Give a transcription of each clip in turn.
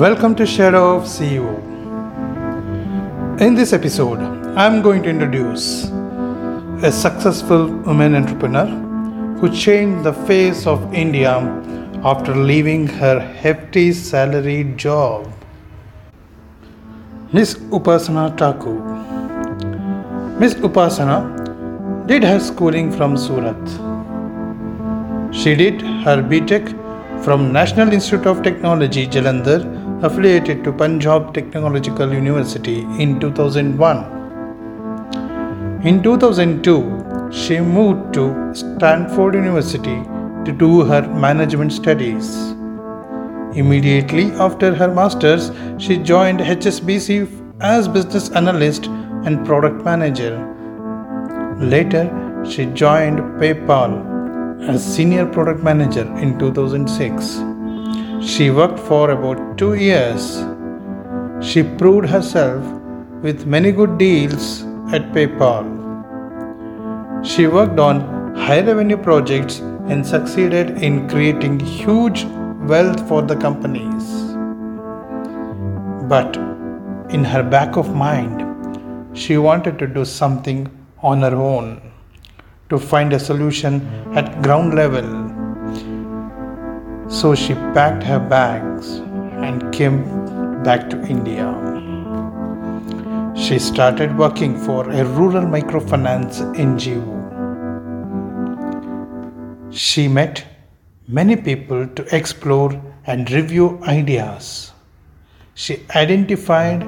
Welcome to Shadow of CEO. In this episode, I'm going to introduce a successful woman entrepreneur who changed the face of India after leaving her hefty salaried job. Miss Upasana Thakur. Miss Upasana did her schooling from Surat. She did her BTech from National Institute of Technology Jalandhar affiliated to Punjab Technological University in 2001. In 2002, she moved to Stanford University to do her management studies. Immediately after her masters, she joined HSBC as business analyst and product manager. Later, she joined PayPal as senior product manager in 2006. She worked for about two years. She proved herself with many good deals at PayPal. She worked on high revenue projects and succeeded in creating huge wealth for the companies. But in her back of mind, she wanted to do something on her own to find a solution at ground level so she packed her bags and came back to India. She started working for a rural microfinance NGO. She met many people to explore and review ideas. She identified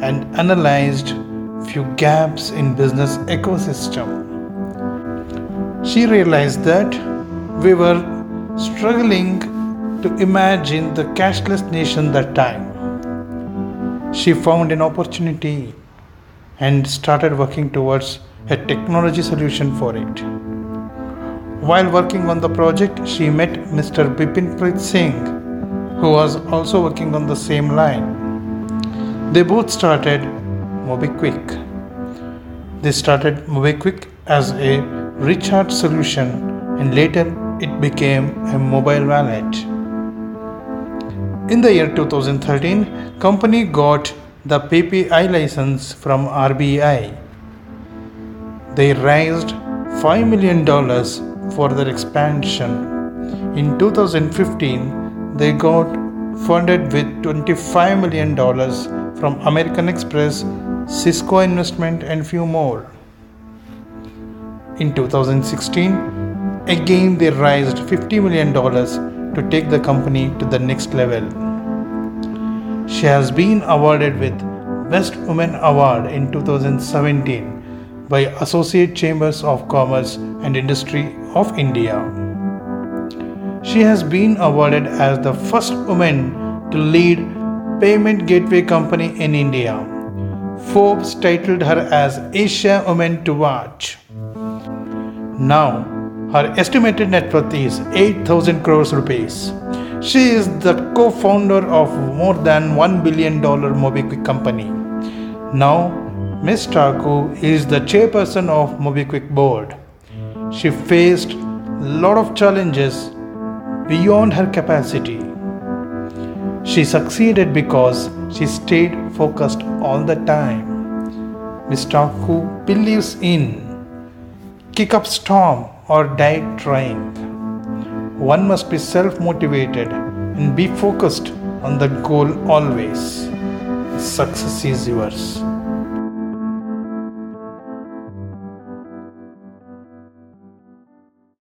and analyzed few gaps in business ecosystem. She realized that we were struggling to imagine the cashless nation that time. She found an opportunity and started working towards a technology solution for it. While working on the project, she met Mr. Bipin Preet Singh, who was also working on the same line. They both started MobiKwik. They started MobiKwik as a recharge solution and later it became a mobile wallet. In the year 2013, company got the PPI license from RBI. They raised $5 million for their expansion. In 2015, they got funded with $25 million from American Express, Cisco Investment, and few more. In 2016, again they raised $50 million to take the company to the next level. She has been awarded with Best Woman Award in 2017 by Associate Chambers of Commerce and Industry of India. She has been awarded as the first woman to lead payment gateway company in India. Forbes titled her as Asia Woman to Watch. Now, her estimated net worth is 8,000 crores rupees. She is the co-founder of more than 1 billion dollar MobiKwik company. Now, Ms. Thakur is the chairperson of MobiKwik board. She faced a lot of challenges beyond her capacity. She succeeded because she stayed focused all the time. Ms. Thakur believes in kick up storm or die trying. One must be self motivated and be focused on the goal always. Success is yours.